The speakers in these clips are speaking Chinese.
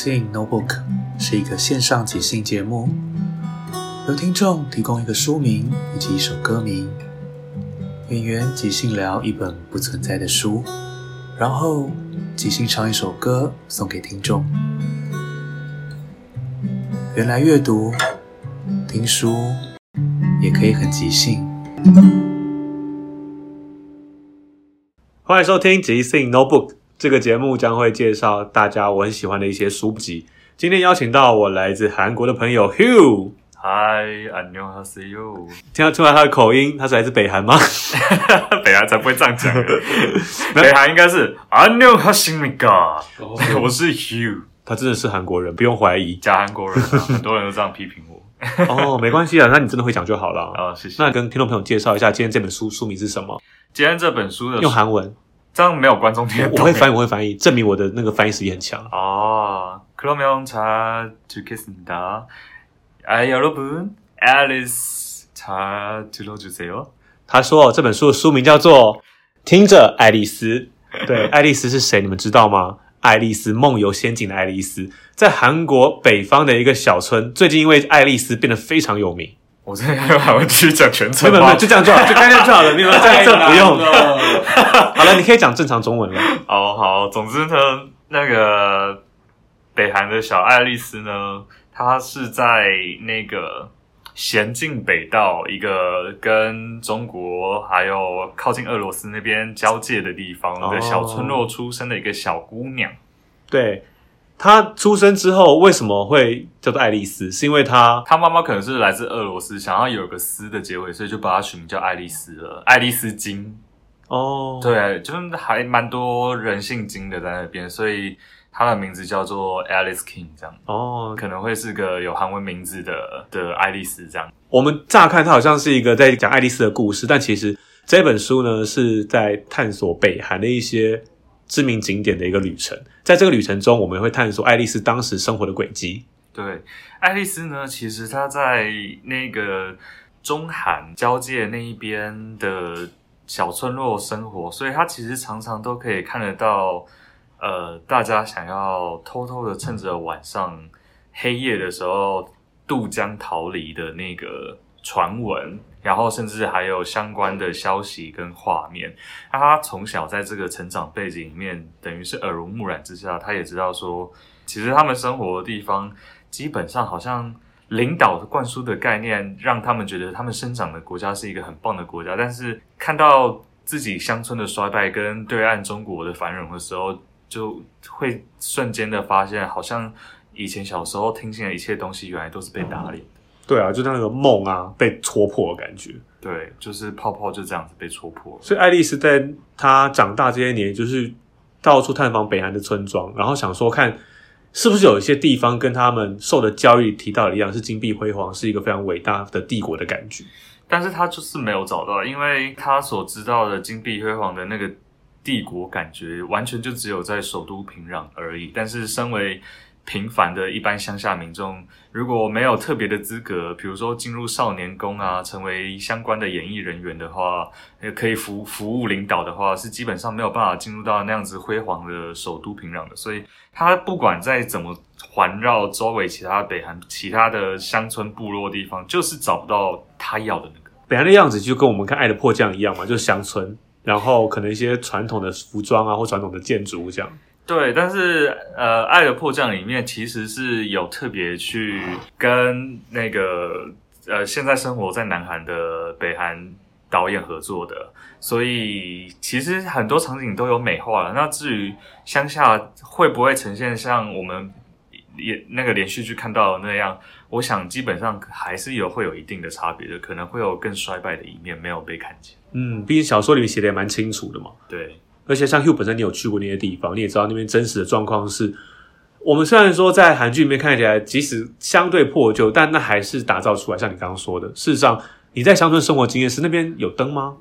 兴 Notebook 是一个线上即兴节目，由听众提供一个书名以及一首歌名，演员即兴聊一本不存在的书，然后即兴唱一首歌送给听众。原来阅读、听书也可以很即兴。欢迎收听即兴 Notebook 这个节目，将会介绍大家我很喜欢的一些书籍。今天邀请到我来自韩国的朋友 Hugh，嗨，안녕하세요。听得出来他的口音，他是来自北韩吗？北韩才不会这样讲，北韩应该是안녕하십니까？我是 Hugh，他真的是韩国人，不用怀疑。假韩国人啊，很多人都这样批评我。哦，没关系啊，那你真的会讲就好了。啊，谢谢。那跟听众朋友介绍一下，今天这本书书名是什么？今天这本书的用韩文， 这样没有观众听得懂。我会翻译，我会翻译，证明我的那个翻译实力很强。哦，그러면잘듣겠습니다 아， 여러분，Alice 잘들어주세요。 他说这本书的书名叫做《听着爱丽丝》。对，爱丽丝是谁？你们知道吗？爱丽丝梦游仙境的爱丽丝，在韩国北方的一个小村，最近因为爱丽丝变得非常有名。 我真的还会继续讲全程没有没吗有，就这样就好，就刚刚就好了，没有这 这不用。好了，你可以讲正常中文了。哦，好，总之呢，那个北韩的小爱丽丝呢，她是在那个咸镜北道一个跟中国还有靠近俄罗斯那边交界的地方的小村落出生的一个小姑娘。对，她出生之后为什么会叫做爱丽丝？是因为他他妈妈可能是来自俄罗斯，想要有个丝的结尾，所以就把她取名叫爱丽丝了，爱丽丝金。哦，对，就是还蛮多人姓金的在那边，所以他的名字叫做 Alice King，这样哦，可能会是个有韩文名字的的爱丽丝这样。我们乍看它好像是一个在讲爱丽丝的故事，但其实这本书呢是在探索北韩的一些知名景点的一个旅程。在这个旅程中，我们会探索爱丽丝当时生活的轨迹。对，爱丽丝呢，其实她在那个中韩交界那一边的小村落生活，所以她其实常常都可以看得到，呃，大家想要偷偷的趁着晚上黑夜的时候渡江逃离的那个传闻，然后甚至还有相关的消息跟画面。那他从小在这个成长背景里面，等于是耳濡目染之下，他也知道说，其实他们生活的地方基本上好像领导灌输的概念，让他们觉得他们生长的国家是一个很棒的国家，但是看到自己乡村的衰败跟对岸中国的繁荣的时候，就会瞬间的发现，好像以前小时候听信的一切东西，原来都是被打脸。对啊，就像那个梦啊被戳破的感觉。对，就是泡泡就这样子被戳破了。所以爱丽丝在她长大这些年，就是到处探访北韩的村庄，然后想说看是不是有一些地方跟他们受的教育提到的一样，是金碧辉煌，是一个非常伟大的帝国的感觉。但是他就是没有找到，因为他所知道的金碧辉煌的那个帝国感觉，完全就只有在首都平壤而已。但是身为平凡的一般乡下民众，如果没有特别的资格，比如说进入少年宫啊，成为相关的演艺人员的话，也可以服服务领导的话，是基本上没有办法进入到那样子辉煌的首都平壤的。所以，他不管再怎么环绕周围其他北韩其他的乡村部落地方，就是找不到他要的那个。北韩的样子就跟我们看《爱的迫降》一样嘛，就是乡村，然后可能一些传统的服装啊，或传统的建筑物这样。对，但是呃，《爱的迫降》里面其实是有特别去跟那个呃，现在生活在南韩的北韩导演合作的，所以其实很多场景都有美化了。那至于乡下会不会呈现像我们也那个连续剧看到的那样，我想基本上还是有会有一定的差别的，可能会有更衰败的一面没有被看见。嗯，毕竟小说里面写的也蛮清楚的嘛。对。而且像 Hugh 本身，你有去过那些地方，你也知道那边真实的状况是，我们虽然说在韩剧里面看起来，即使相对破旧，但那还是打造出来。像你刚刚说的，事实上你在乡村生活经验是那边有灯吗？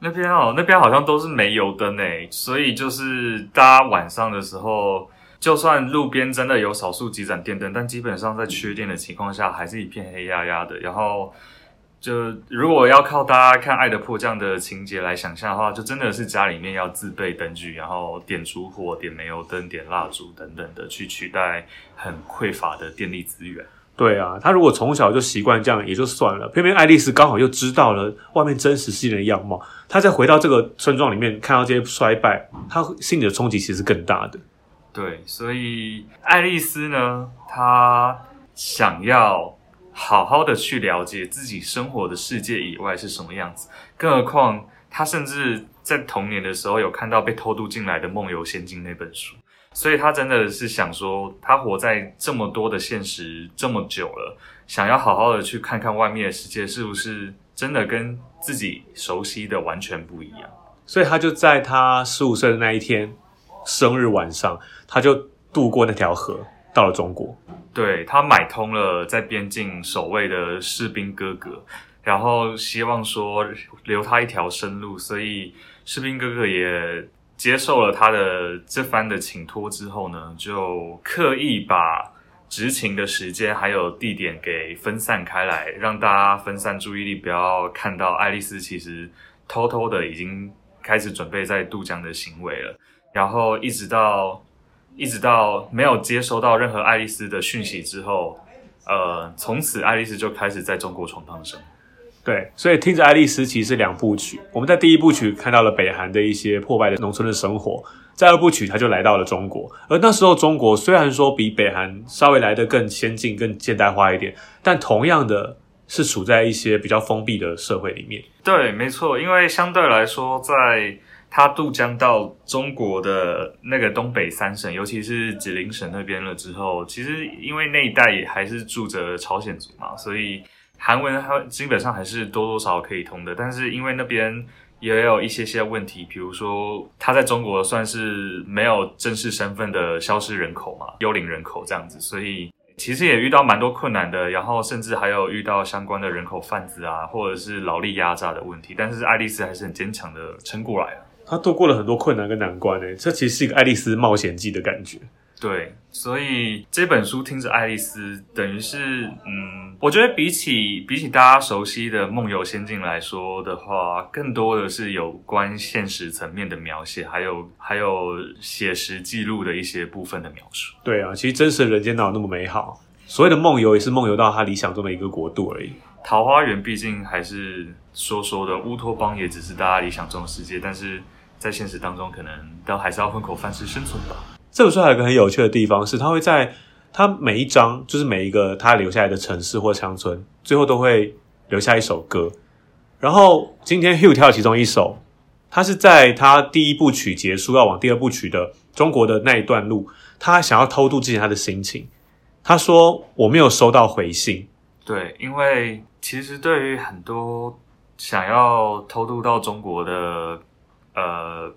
那边哦，那边好像都是煤油灯诶，所以就是大家晚上的时候，就算路边真的有少数几盏电灯，但基本上在缺电的情况下，还是一片黑压压的。然后。就如果要靠大家看《爱的迫降》的情节来想象的话，就真的是家里面要自备灯具，然后点烛火、点煤油灯、点蜡烛等等的，去取代很匮乏的电力资源。对啊，他如果从小就习惯这样也就算了，偏偏爱丽丝刚好又知道了外面真实世界的样貌，他再回到这个村庄里面看到这些衰败，他心里的冲击其实更大的。对，所以爱丽丝呢，她想要。好好的去了解自己生活的世界以外是什么样子，更何况他甚至在童年的时候有看到被偷渡进来的《梦游仙境》那本书，所以他真的是想说，他活在这么多的现实这么久了，想要好好的去看看外面的世界是不是真的跟自己熟悉的完全不一样，所以他就在他十五岁的那一天生日晚上，他就渡过那条河。到了中国，对他买通了在边境守卫的士兵哥哥，然后希望说留他一条生路，所以士兵哥哥也接受了他的这番的请托之后呢，就刻意把执勤的时间还有地点给分散开来，让大家分散注意力，不要看到爱丽丝其实偷偷的已经开始准备在渡江的行为了，然后一直到。一直到没有接收到任何爱丽丝的讯息之后，呃，从此爱丽丝就开始在中国闯荡生。对，所以听着爱丽丝其实是两部曲。我们在第一部曲看到了北韩的一些破败的农村的生活，在二部曲他就来到了中国。而那时候中国虽然说比北韩稍微来得更先进、更现代化一点，但同样的是处在一些比较封闭的社会里面。对，没错，因为相对来说在。他渡江到中国的那个东北三省，尤其是吉林省那边了之后，其实因为那一带也还是住着朝鲜族嘛，所以韩文它基本上还是多多少少可以通的。但是因为那边也有一些些问题，比如说他在中国算是没有正式身份的消失人口嘛，幽灵人口这样子，所以其实也遇到蛮多困难的。然后甚至还有遇到相关的人口贩子啊，或者是劳力压榨的问题。但是爱丽丝还是很坚强的撑过来了。他度过了很多困难跟难关诶，这其实是一个爱丽丝冒险记的感觉。对，所以这本书听着爱丽丝，等于是，嗯，我觉得比起比起大家熟悉的《梦游仙境》来说的话，更多的是有关现实层面的描写，还有还有写实记录的一些部分的描述。对啊，其实真实的人间哪有那么美好？所谓的梦游，也是梦游到他理想中的一个国度而已。桃花源毕竟还是说说的，乌托邦也只是大家理想中的世界，但是。在现实当中，可能都还是要混口饭吃生存吧。这本书还有一个很有趣的地方是，它会在它每一章，就是每一个他留下来的城市或乡村，最后都会留下一首歌。然后今天 Hugh 跳其中一首，他是在他第一部曲结束要往第二部曲的中国的那一段路，他想要偷渡之前他的心情。他说：“我没有收到回信。”对，因为其实对于很多。想要偷渡到中国的呃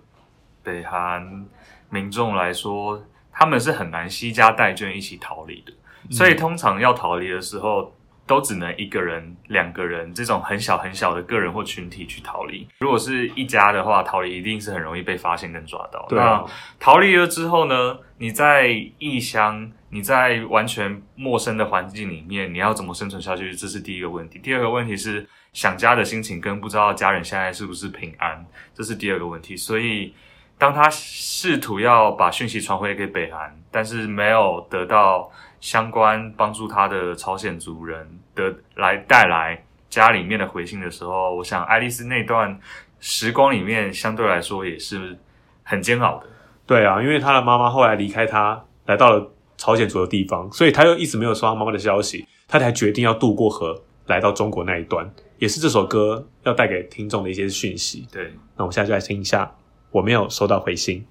北韩民众来说，他们是很难惜家带眷一起逃离的，所以通常要逃离的时候。都只能一个人、两个人这种很小很小的个人或群体去逃离。如果是一家的话，逃离一定是很容易被发现跟抓到。对啊那逃离了之后呢？你在异乡，你在完全陌生的环境里面，你要怎么生存下去？这是第一个问题。第二个问题是想家的心情跟不知道家人现在是不是平安，这是第二个问题。所以，当他试图要把讯息传回给北韩，但是没有得到相关帮助他的朝鲜族人的来带来家里面的回信的时候，我想爱丽丝那段时光里面相对来说也是很煎熬的。对啊，因为他的妈妈后来离开他，来到了朝鲜族的地方，所以他又一直没有收到妈妈的消息，他才决定要渡过河来到中国那一端，也是这首歌要带给听众的一些讯息。对，那我们现在就来听一下，我没有收到回信。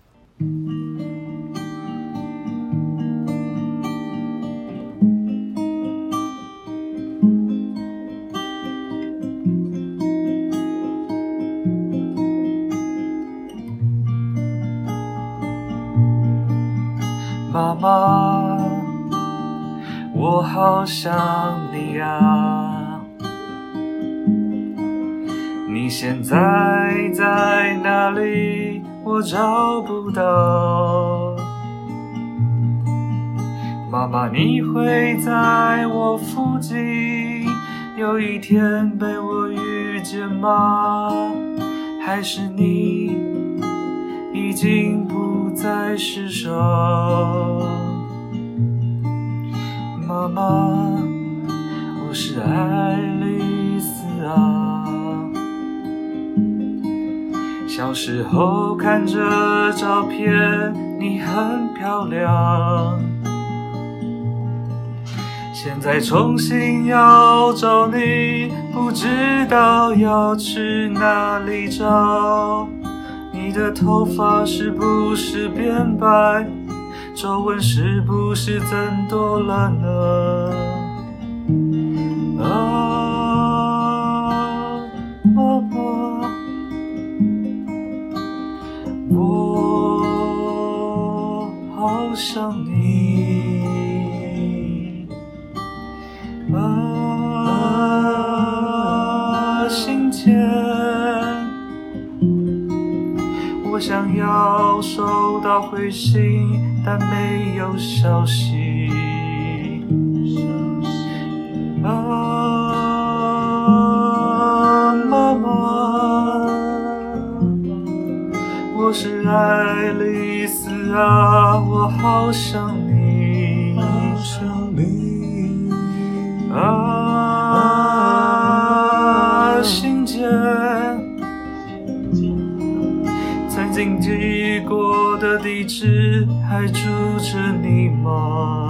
妈妈，我好想你啊！现在在哪里？我找不到。妈妈，你会在我附近，有一天被我遇见吗？还是你已经不再世上？妈妈，我是爱小时候看着照片，你很漂亮。现在重新要找你，不知道要去哪里找。你的头发是不是变白？皱纹是不是增多了呢？要收到回信，但没有消息。啊，妈妈，我是爱丽丝啊，我好想经记过的地址还住着你吗？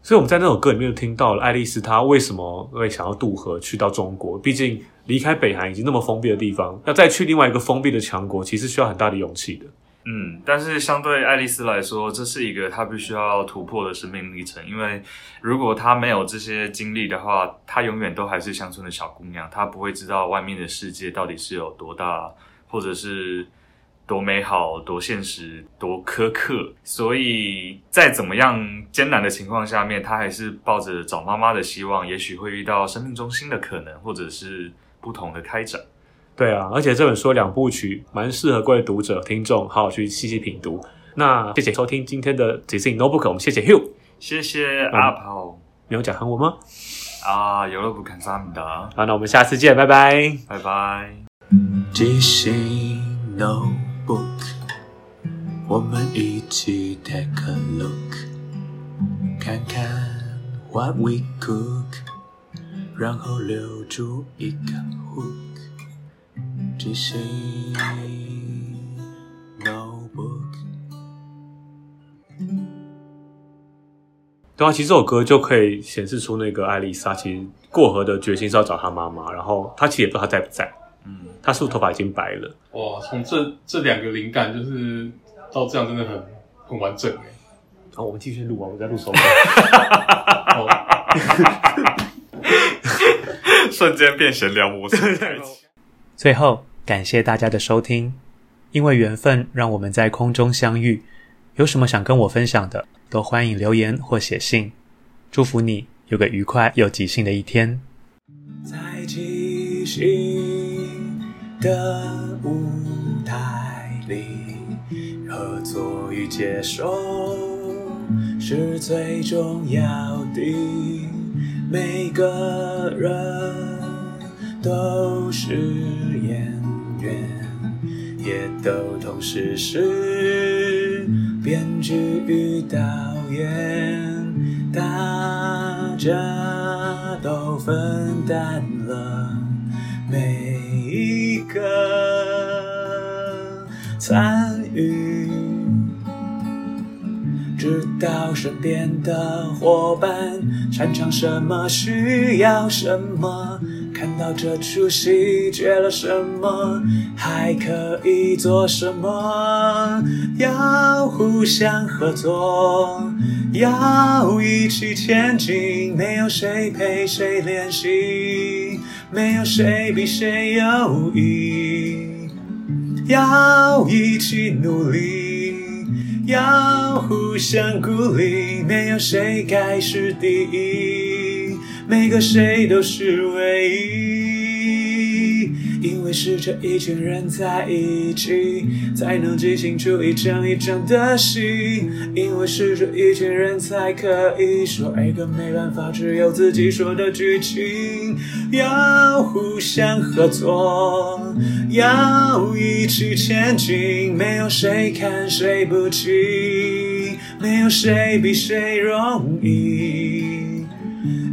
所以我们在那首歌里面就听到了爱丽丝她为什么会想要渡河去到中国？毕竟离开北韩已经那么封闭的地方，要再去另外一个封闭的强国，其实需要很大的勇气的。嗯，但是相对爱丽丝来说，这是一个她必须要突破的生命历程。因为如果她没有这些经历的话，她永远都还是乡村的小姑娘，她不会知道外面的世界到底是有多大，或者是多美好、多现实、多苛刻。所以在怎么样艰难的情况下面，她还是抱着找妈妈的希望，也许会遇到生命中新的可能，或者是不同的开展。对啊，而且这本书有两部曲蛮适合各位读者、听众好好去细细品读。那谢谢收听今天的即兴 Notebook，我们谢谢 Hugh。谢谢阿跑你有讲韩文吗？啊，有了不肯萨米达，好，那我们下次见，拜拜。拜拜。即兴 Notebook，我们一起 take a look，看看 what we cook，然后留住一个 hook。即兴 Notebook。对啊，其实这首歌就可以显示出那个艾丽莎其实过河的决心是要找她妈妈，然后她其实也不知道她在不在，嗯，她是不是头发已经白了？哇，从这这两个灵感就是到这样，真的很很完整哎。哦，我们继续录啊，我在录手机。哦，瞬间变闲聊模式。最后，感谢大家的收听，因为缘分让我们在空中相遇。有什么想跟我分享的，都欢迎留言或写信。祝福你有个愉快又即兴的一天。在即兴的舞台里，合作与接受是最重要的。每个人都是演员，也都同时是编剧与导演。大家都分担了每一个参与，知道身边的伙伴擅长什么，需要什么。看到这出戏缺了什么，还可以做什么？要互相合作，要一起前进。没有谁陪谁练习，没有谁比谁优异。要一起努力，要互相鼓励。没有谁该是第一。每个谁都是唯一，因为是这一群人在一起，才能即兴出一场一场的戏。因为是这一群人才可以说一个没办法只有自己说的剧情。要互相合作，要一起前进，没有谁看谁不起，没有谁比谁容易。